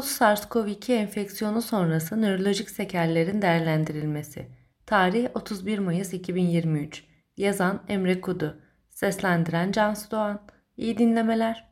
Akut SARS-CoV-2 enfeksiyonu sonrası nörolojik sekellerin değerlendirilmesi. Tarih 31 Mayıs 2023. Yazan Emre Kudu. Seslendiren Cansu Doğan. İyi dinlemeler.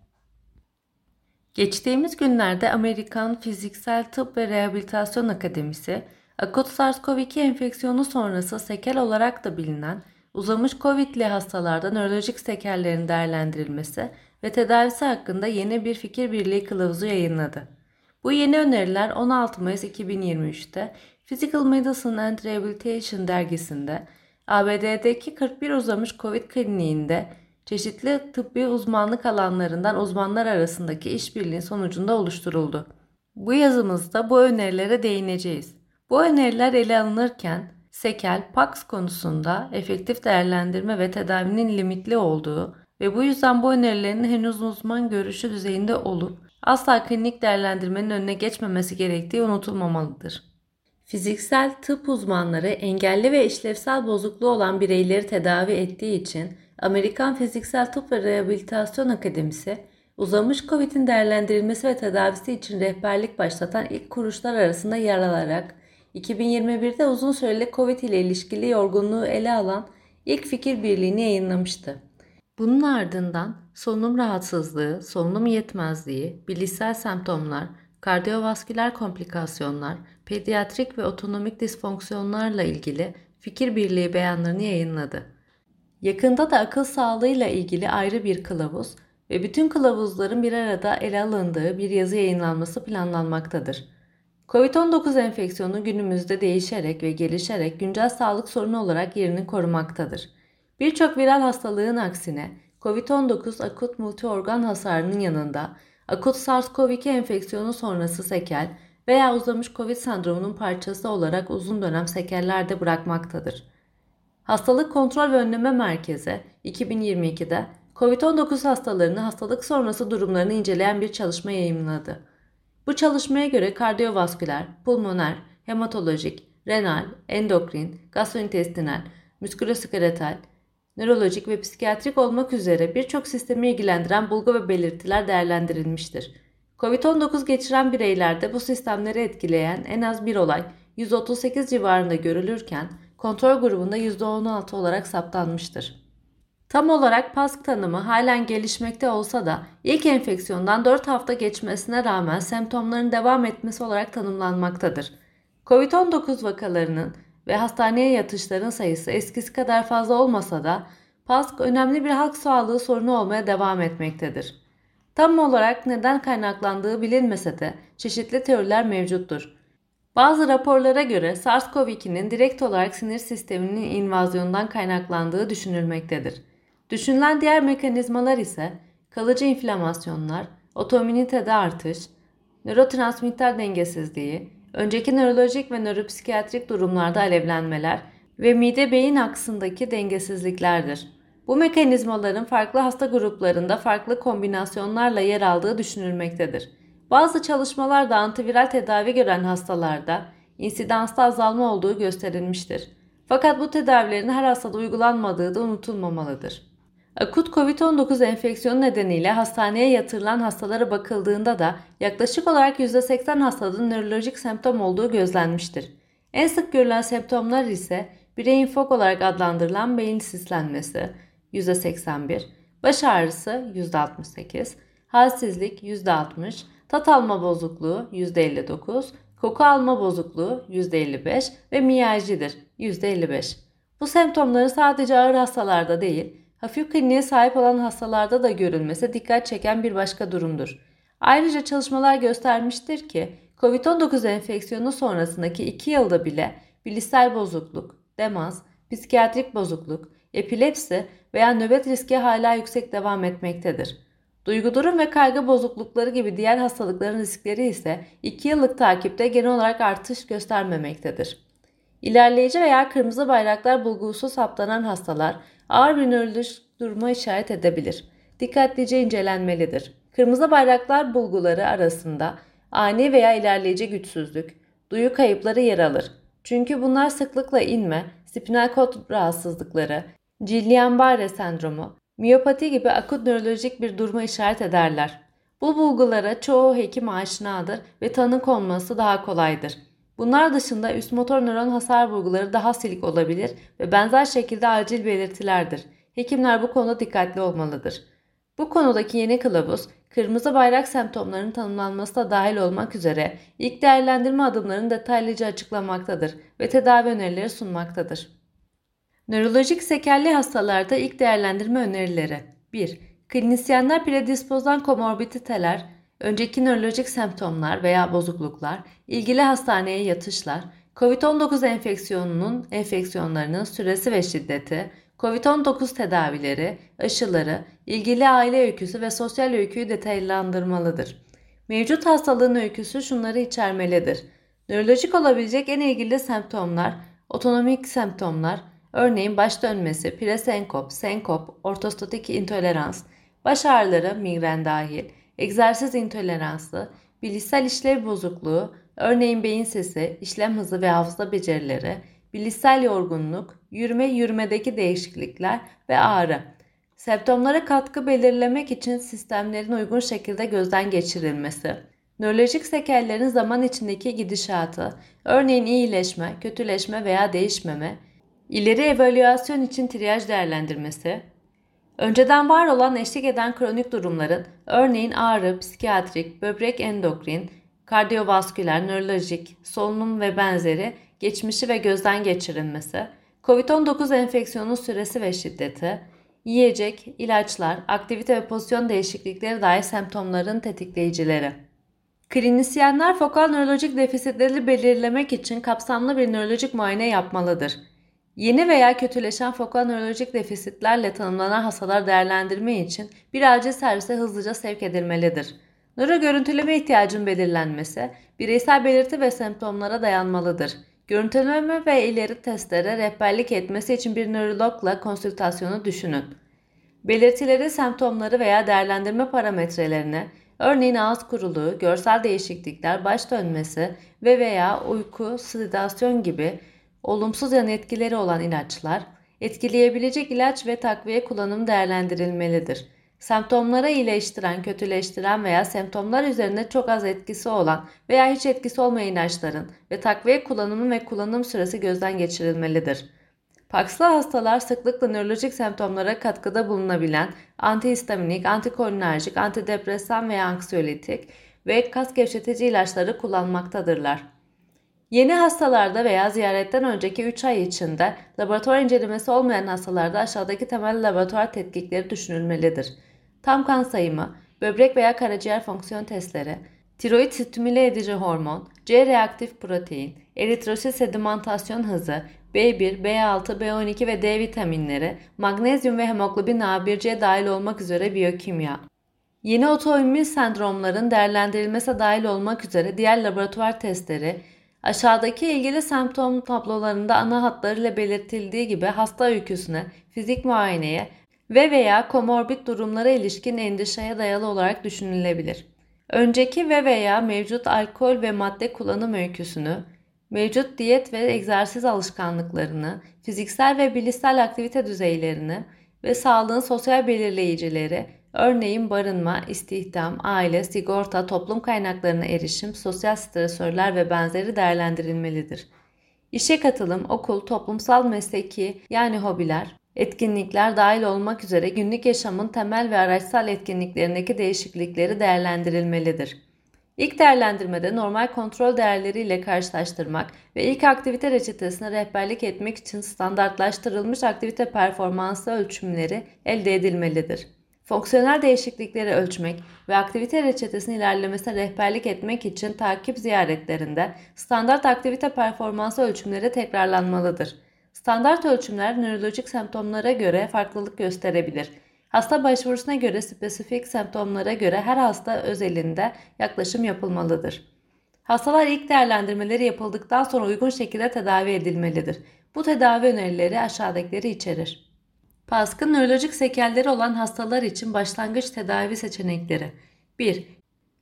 Geçtiğimiz günlerde Amerikan Fiziksel Tıp ve Rehabilitasyon Akademisi, akut SARS-CoV-2 enfeksiyonu sonrası sekel olarak da bilinen uzamış COVID'li hastalarda nörolojik sekellerin değerlendirilmesi ve tedavisi hakkında yeni bir fikir birliği kılavuzu yayınladı. Bu yeni öneriler 16 Mayıs 2023'te Physical Medicine and Rehabilitation dergisinde ABD'deki 41 uzamış COVID kliniğinde çeşitli tıbbi uzmanlık alanlarından uzmanlar arasındaki işbirliği sonucunda oluşturuldu. Bu yazımızda bu önerilere değineceğiz. Bu öneriler ele alınırken sekel, PAX konusunda efektif değerlendirme ve tedavinin limitli olduğu ve bu yüzden bu önerilerin henüz uzman görüşü düzeyinde olup asla klinik değerlendirmenin önüne geçmemesi gerektiği unutulmamalıdır. Fiziksel tıp uzmanları engelli ve işlevsel bozukluğu olan bireyleri tedavi ettiği için Amerikan Fiziksel Tıp ve Rehabilitasyon Akademisi, uzamış COVID'in değerlendirilmesi ve tedavisi için rehberlik başlatan ilk kuruluşlar arasında yer alarak 2021'de uzun süreli COVID ile ilişkili yorgunluğu ele alan ilk fikir birliğini yayınlamıştı. Bunun ardından solunum rahatsızlığı, solunum yetmezliği, bilişsel semptomlar, kardiyovasküler komplikasyonlar, pediatrik ve otonomik disfonksiyonlarla ilgili fikir birliği beyanlarını yayınladı. Yakında da akıl sağlığıyla ilgili ayrı bir kılavuz ve bütün kılavuzların bir arada ele alındığı bir yazı yayınlanması planlanmaktadır. Covid-19 enfeksiyonu günümüzde değişerek ve gelişerek güncel sağlık sorunu olarak yerini korumaktadır. Birçok viral hastalığın aksine COVID-19 akut multiorgan hasarının yanında akut SARS-CoV-2 enfeksiyonu sonrası sekel veya uzamış COVID sendromunun parçası olarak uzun dönem sekeller de bırakmaktadır. Hastalık Kontrol ve Önleme Merkezi 2022'de COVID-19 hastalarını hastalık sonrası durumlarını inceleyen bir çalışma yayınladı. Bu çalışmaya göre kardiyovasküler, pulmoner, hematolojik, renal, endokrin, gastrointestinal, müsküloskeletal, nörolojik ve psikiyatrik olmak üzere birçok sistemi ilgilendiren bulgu ve belirtiler değerlendirilmiştir. COVID-19 geçiren bireylerde bu sistemleri etkileyen en az bir olay 138 civarında görülürken kontrol grubunda %16 olarak saptanmıştır. Tam olarak PASK tanımı halen gelişmekte olsa da ilk enfeksiyondan 4 hafta geçmesine rağmen semptomların devam etmesi olarak tanımlanmaktadır. COVID-19 vakalarının ve hastaneye yatışların sayısı eskisi kadar fazla olmasa da PASK önemli bir halk sağlığı sorunu olmaya devam etmektedir. Tam olarak neden kaynaklandığı bilinmese de çeşitli teoriler mevcuttur. Bazı raporlara göre SARS-CoV-2'nin direkt olarak sinir sisteminin invazyonundan kaynaklandığı düşünülmektedir. Düşünülen diğer mekanizmalar ise kalıcı inflamasyonlar, otominitede artış, nörotransmitter dengesizliği, önceki nörolojik ve nöropsikiyatrik durumlarda alevlenmeler ve mide-beyin aksındaki dengesizliklerdir. Bu mekanizmaların farklı hasta gruplarında farklı kombinasyonlarla yer aldığı düşünülmektedir. Bazı çalışmalarda antiviral tedavi gören hastalarda insidansta azalma olduğu gösterilmiştir. Fakat bu tedavilerin her hastada uygulanmadığı da unutulmamalıdır. Akut COVID-19 enfeksiyonu nedeniyle hastaneye yatırılan hastalara bakıldığında da yaklaşık olarak %80 hastanın nörolojik semptom olduğu gözlenmiştir. En sık görülen semptomlar ise bireyin fok olarak adlandırılan beyin sislenmesi %81, baş ağrısı %68, halsizlik %60, tat alma bozukluğu %59, koku alma bozukluğu %55 ve miyaljidir %55. Bu semptomları sadece ağır hastalarda değil, hafif kliniğe sahip olan hastalarda da görülmesi dikkat çeken bir başka durumdur. Ayrıca çalışmalar göstermiştir ki COVID-19 enfeksiyonu sonrasındaki 2 yılda bile bilişsel bozukluk, demans, psikiyatrik bozukluk, epilepsi veya nöbet riski hala yüksek devam etmektedir. Duygu durum ve kaygı bozuklukları gibi diğer hastalıkların riskleri ise 2 yıllık takipte genel olarak artış göstermemektedir. İlerleyici veya kırmızı bayraklar bulgusu saptanan hastalar ağır bir nörolojik duruma işaret edebilir. Dikkatlice incelenmelidir. Kırmızı bayraklar bulguları arasında ani veya ilerleyici güçsüzlük, duyu kayıpları yer alır. Çünkü bunlar sıklıkla inme, spinal kod rahatsızlıkları, Guillain-Barré sendromu, miyopati gibi akut nörolojik bir duruma işaret ederler. Bu bulgulara çoğu hekim aşinadır ve tanı konması daha kolaydır. Bunlar dışında üst motor nöron hasar bulguları daha silik olabilir ve benzer şekilde acil belirtilerdir. Hekimler bu konuda dikkatli olmalıdır. Bu konudaki yeni kılavuz, kırmızı bayrak semptomlarının tanımlanması da dahil olmak üzere ilk değerlendirme adımlarını detaylıca açıklamaktadır ve tedavi önerileri sunmaktadır. Nörolojik sekelli hastalarda ilk değerlendirme önerileri 1. Klinisyenler predispozan komorbiditeler, önceki nörolojik semptomlar veya bozukluklar, ilgili hastaneye yatışlar, COVID-19 enfeksiyonunun enfeksiyonlarının süresi ve şiddeti, COVID-19 tedavileri, aşıları, ilgili aile öyküsü ve sosyal öyküyü detaylandırmalıdır. Mevcut hastalığın öyküsü şunları içermelidir. Nörolojik olabilecek en ilgili semptomlar, otonomik semptomlar, örneğin baş dönmesi, presenkop, senkop, ortostatik intolerans, baş ağrıları, migren dahil, egzersiz intoleransı, bilişsel işlev bozukluğu, örneğin beyin sesi, işlem hızı ve hafıza becerileri, bilişsel yorgunluk, yürüme yürümedeki değişiklikler ve ağrı. Semptomlara katkı belirlemek için sistemlerin uygun şekilde gözden geçirilmesi. Nörolojik sekellerin zaman içindeki gidişatı, örneğin iyileşme, kötüleşme veya değişmeme, ileri evaluasyon için triyaj değerlendirmesi, önceden var olan eşlik eden kronik durumların, örneğin ağrı, psikiyatrik, böbrek endokrin, kardiyovasküler, nörolojik, solunum ve benzeri geçmişi ve gözden geçirilmesi, COVID-19 enfeksiyonun süresi ve şiddeti, yiyecek, ilaçlar, aktivite ve pozisyon değişiklikleri dair semptomların tetikleyicileri. Klinisyenler fokal nörolojik defisitleri belirlemek için kapsamlı bir nörolojik muayene yapmalıdır. Yeni veya kötüleşen fokal nörolojik defisitlerle tanımlanan hastalar değerlendirme için bir acil servise hızlıca sevk edilmelidir. Nöro görüntüleme ihtiyacının belirlenmesi, bireysel belirti ve semptomlara dayanmalıdır. Görüntüleme ve ileri testlere rehberlik etmesi için bir nörologla konsültasyonu düşünün. Belirtileri, semptomları veya değerlendirme parametrelerini, örneğin ağız kuruluğu, görsel değişiklikler, baş dönmesi ve veya uyku, sedasyon gibi olumsuz yan etkileri olan ilaçlar, etkileyebilecek ilaç ve takviye kullanımı değerlendirilmelidir. Semptomlara iyileştiren, kötüleştiren veya semptomlar üzerinde çok az etkisi olan veya hiç etkisi olmayan ilaçların ve takviye kullanımı ve kullanım süresi gözden geçirilmelidir. Pakslı hastalar sıklıkla nörolojik semptomlara katkıda bulunabilen antihistaminik, antikolinerjik, antidepresan veya anksiyolitik ve kas gevşetici ilaçları kullanmaktadırlar. Yeni hastalarda veya ziyaretten önceki 3 ay içinde laboratuvar incelemesi olmayan hastalarda aşağıdaki temel laboratuvar tetkikleri düşünülmelidir tam kan sayımı, böbrek veya karaciğer fonksiyon testleri, tiroid stimüle edici hormon, C reaktif protein, eritrosit sedimentasyon hızı, B1, B6, B12 ve D vitaminleri, magnezyum ve hemoglobin A1C dahil olmak üzere biyokimya. Yeni otoimmün sendromların değerlendirilmesi dahil olmak üzere diğer laboratuvar testleri, aşağıdaki ilgili semptom tablolarında ana hatlarıyla belirtildiği gibi hasta öyküsüne, fizik muayeneye ve veya komorbid durumlara ilişkin endişeye dayalı olarak düşünülebilir. Önceki ve veya mevcut alkol ve madde kullanım öyküsünü, mevcut diyet ve egzersiz alışkanlıklarını, fiziksel ve bilişsel aktivite düzeylerini ve sağlığın sosyal belirleyicileri, örneğin barınma, istihdam, aile, sigorta, toplum kaynaklarına erişim, sosyal stresörler ve benzeri değerlendirilmelidir. İşe katılım, okul, toplumsal mesleki yani hobiler, etkinlikler dahil olmak üzere günlük yaşamın temel ve araçsal etkinliklerindeki değişiklikleri değerlendirilmelidir. İlk değerlendirmede normal kontrol değerleriyle karşılaştırmak ve ilk aktivite reçetesine rehberlik etmek için standartlaştırılmış aktivite performansı ölçümleri elde edilmelidir. Fonksiyonel değişiklikleri ölçmek ve aktivite reçetesinin ilerlemesine rehberlik etmek için takip ziyaretlerinde standart aktivite performansı ölçümleri tekrarlanmalıdır. Standart ölçümler nörolojik semptomlara göre farklılık gösterebilir. Hasta başvurusuna göre spesifik semptomlara göre her hasta özelinde yaklaşım yapılmalıdır. Hastalar ilk değerlendirmeleri yapıldıktan sonra uygun şekilde tedavi edilmelidir. Bu tedavi önerileri aşağıdakileri içerir. Paskın nörolojik sekelleri olan hastalar için başlangıç tedavi seçenekleri 1.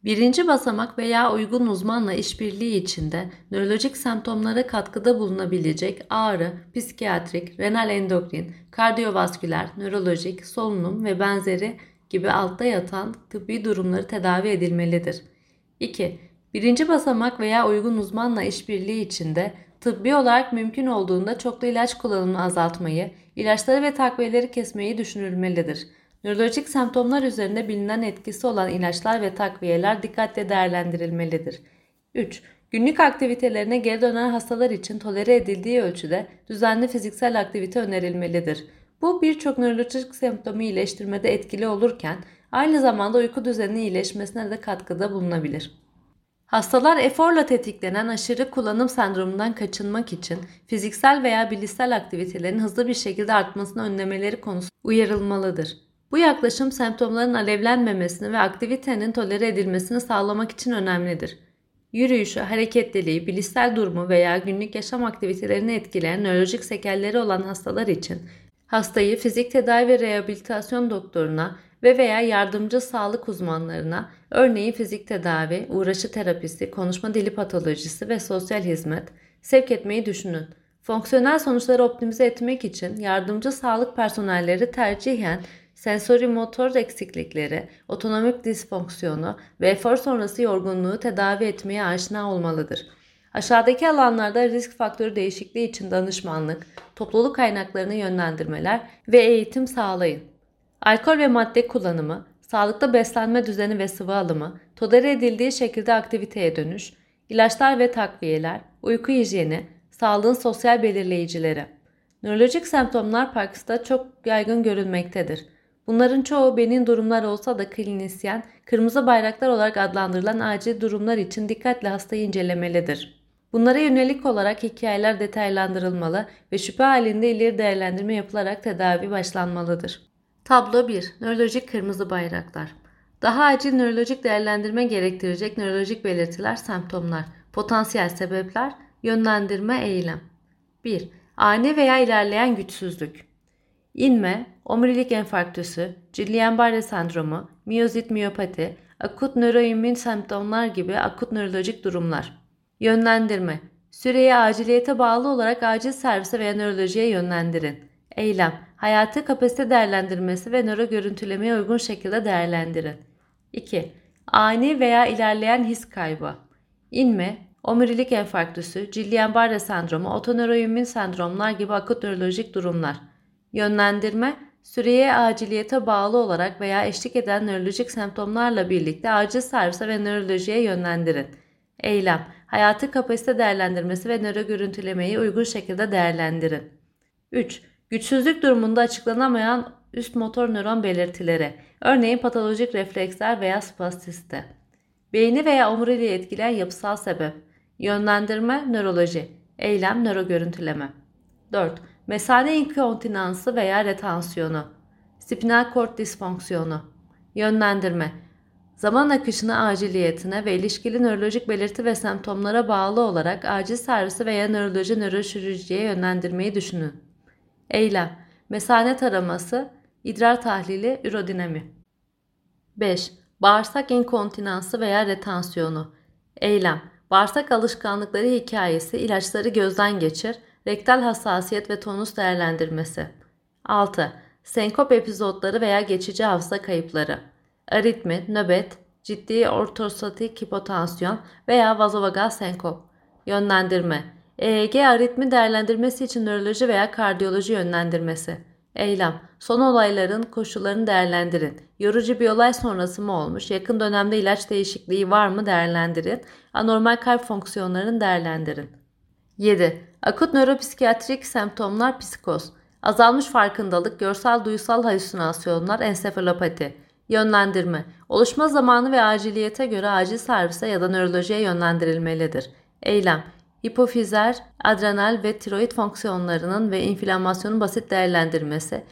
Birinci basamak veya uygun uzmanla işbirliği içinde nörolojik semptomlara katkıda bulunabilecek ağrı, psikiyatrik, renal endokrin, kardiyovasküler, nörolojik, solunum ve benzeri gibi altta yatan tıbbi durumları tedavi edilmelidir. 2. Birinci basamak veya uygun uzmanla işbirliği içinde tıbbi olarak mümkün olduğunda çoklu ilaç kullanımını azaltmayı, ilaçları ve takviyeleri kesmeyi düşünülmelidir. Nörolojik semptomlar üzerinde bilinen etkisi olan ilaçlar ve takviyeler dikkatle değerlendirilmelidir. 3. Günlük aktivitelerine geri dönen hastalar için tolere edildiği ölçüde düzenli fiziksel aktivite önerilmelidir. Bu birçok nörolojik semptomu iyileştirmede etkili olurken aynı zamanda uyku düzeninin iyileşmesine de katkıda bulunabilir. Hastalar eforla tetiklenen aşırı kullanım sendromundan kaçınmak için fiziksel veya bilişsel aktivitelerin hızlı bir şekilde artmasını önlemeleri konusunda uyarılmalıdır. Bu yaklaşım semptomların alevlenmemesini ve aktivitenin tolere edilmesini sağlamak için önemlidir. Yürüyüşü, hareketliliği, bilişsel durumu veya günlük yaşam aktivitelerini etkileyen nörolojik sekelleri olan hastalar için hastayı fizik tedavi ve rehabilitasyon doktoruna ve veya yardımcı sağlık uzmanlarına, örneğin fizik tedavi, uğraşı terapisi, konuşma dili patolojisi ve sosyal hizmet sevk etmeyi düşünün. Fonksiyonel sonuçları optimize etmek için yardımcı sağlık personelleri tercihen sensori motor eksiklikleri, otonomik disfonksiyonu ve efor sonrası yorgunluğu tedavi etmeye aşina olmalıdır. Aşağıdaki alanlarda risk faktörü değişikliği için danışmanlık, topluluk kaynaklarını yönlendirmeler ve eğitim sağlayın. Alkol ve madde kullanımı, sağlıklı beslenme düzeni ve sıvı alımı, tolere edildiği şekilde aktiviteye dönüş, ilaçlar ve takviyeler, uyku hijyeni, sağlığın sosyal belirleyicileri. Nörolojik semptomlar Parkinson'da çok yaygın görülmektedir. Bunların çoğu benin durumlar olsa da klinisyen, kırmızı bayraklar olarak adlandırılan acil durumlar için dikkatle hastayı incelemelidir. Bunlara yönelik olarak hikayeler detaylandırılmalı ve şüphe halinde ileri değerlendirme yapılarak tedavi başlanmalıdır. Tablo 1. Nörolojik kırmızı bayraklar. Daha acil nörolojik değerlendirme gerektirecek nörolojik belirtiler, semptomlar, potansiyel sebepler, yönlendirme, eylem. 1. Ani veya ilerleyen güçsüzlük. İnme, omurilik enfarktüsü, Guillain-Barré sendromu, miyozit miyopati, akut nöroimmün semptomlar gibi akut nörolojik durumlar. Yönlendirme, süreyi aciliyete bağlı olarak acil servise veya nörolojiye yönlendirin. Eylem, hayati kapasite değerlendirmesi ve nöro görüntülemeye uygun şekilde değerlendirin. 2. Ani veya ilerleyen his kaybı. İnme, omurilik enfarktüsü, Guillain-Barré sendromu, otonöroimmün sendromlar gibi akut nörolojik durumlar. Yönlendirme, süreye aciliyete bağlı olarak veya eşlik eden nörolojik semptomlarla birlikte acil servise ve nörolojiye yönlendirin. Eylem, hayati kapasite değerlendirmesi ve nöro görüntülemeyi uygun şekilde değerlendirin. 3. Güçsüzlük durumunda açıklanamayan üst motor nöron belirtileri, örneğin patolojik refleksler veya spastisite. Beyni veya omuriliği etkileyen yapısal sebep, yönlendirme, nöroloji, eylem, nöro görüntüleme. 4. Mesane inkontinansı veya retansiyonu, spinal kort disfonksiyonu, yönlendirme, zaman akışını aciliyetine ve ilişkili nörolojik belirti ve semptomlara bağlı olarak acil servisi veya nöroloji nöroşirurjiye yönlendirmeyi düşünün. Eylem, mesane taraması, idrar tahlili, ürodinami. 5. Bağırsak inkontinansı veya retansiyonu. Eylem, bağırsak alışkanlıkları hikayesi, ilaçları gözden geçir, rektal hassasiyet ve tonus değerlendirmesi. 6. Senkop epizotları veya geçici hafıza kayıpları. Aritmi, nöbet, ciddi ortostatik hipotansiyon veya vazovagal senkop. Yönlendirme. EEG aritmi değerlendirmesi için nöroloji veya kardiyoloji yönlendirmesi. Eylem. Son olayların koşullarını değerlendirin. Yorucu bir olay sonrası mı olmuş? Yakın dönemde ilaç değişikliği var mı değerlendirin. Anormal kalp fonksiyonlarını değerlendirin. 7. Akut nöropsikiyatrik semptomlar psikoz. Azalmış farkındalık, görsel duysal halüsinasyonlar, ensefalopati. Yönlendirme. Oluşma zamanı ve aciliyete göre acil servise ya da nörolojiye yönlendirilmelidir. Eylem. Hipofizer, adrenal ve tiroid fonksiyonlarının ve inflamasyonun basit değerlendirmesi.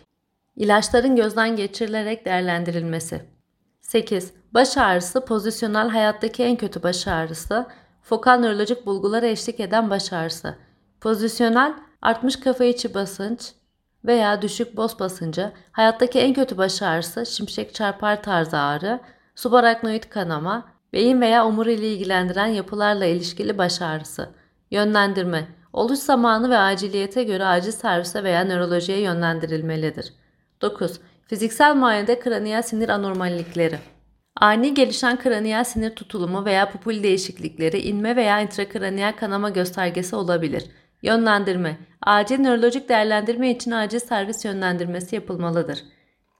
İlaçların gözden geçirilerek değerlendirilmesi. 8. Baş ağrısı pozisyonel hayattaki en kötü baş ağrısı. Fokal nörolojik bulgulara eşlik eden baş ağrısı. Pozisyonel artmış kafa içi basınç veya düşük boz basıncı, hayattaki en kötü baş ağrısı, şimşek çarpar tarzı ağrı, subaraknoid kanama, beyin veya omuriliği ilgilendiren yapılarla ilişkili baş ağrısı. Yönlendirme, oluş zamanı ve aciliyete göre acil servise veya nörolojiye yönlendirilmelidir. 9. Fiziksel muayenede kraniyel sinir anormallikleri. Ani gelişen kraniyel sinir tutulumu veya pupil değişiklikleri inme veya intrakraniyel kanama göstergesi olabilir. Yönlendirme. Acil nörolojik değerlendirme için acil servis yönlendirmesi yapılmalıdır.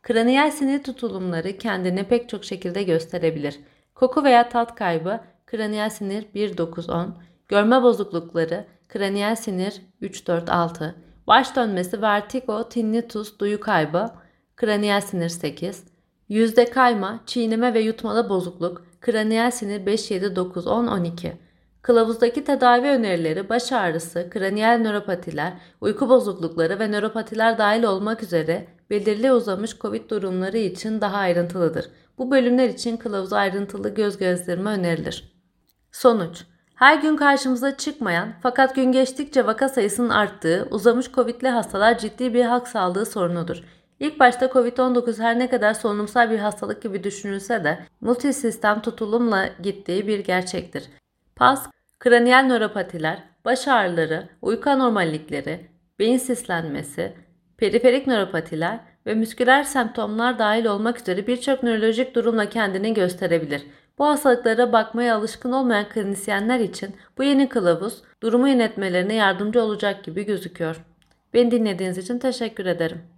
Kraniyel sinir tutulumları kendini pek çok şekilde gösterebilir. Koku veya tat kaybı, kraniyel sinir 1-9-10, görme bozuklukları, kraniyel sinir 3-4-6, baş dönmesi, vertigo, tinnitus, duyu kaybı, kraniyel sinir 8, yüzde kayma, çiğneme ve yutmada bozukluk, kraniyel sinir 5-7-9-10-12. Kılavuzdaki tedavi önerileri baş ağrısı, kraniyel nöropatiler, uyku bozuklukları ve nöropatiler dahil olmak üzere belirli uzamış COVID durumları için daha ayrıntılıdır. Bu bölümler için kılavuza ayrıntılı göz gezdirme önerilir. Sonuç her gün karşımıza çıkmayan fakat gün geçtikçe vaka sayısının arttığı uzamış COVID'li hastalar ciddi bir halk sağlığı sorunudur. İlk başta COVID-19 her ne kadar solunumsal bir hastalık gibi düşünülse de multisistem tutulumla gittiği bir gerçektir. PAS, kraniyel nöropatiler, baş ağrıları, uyku anormallikleri, beyin sislenmesi, periferik nöropatiler ve müsküler semptomlar dahil olmak üzere birçok nörolojik durumla kendini gösterebilir. Bu hastalıklara bakmaya alışkın olmayan klinisyenler için bu yeni kılavuz durumu yönetmelerine yardımcı olacak gibi gözüküyor. Beni dinlediğiniz için teşekkür ederim.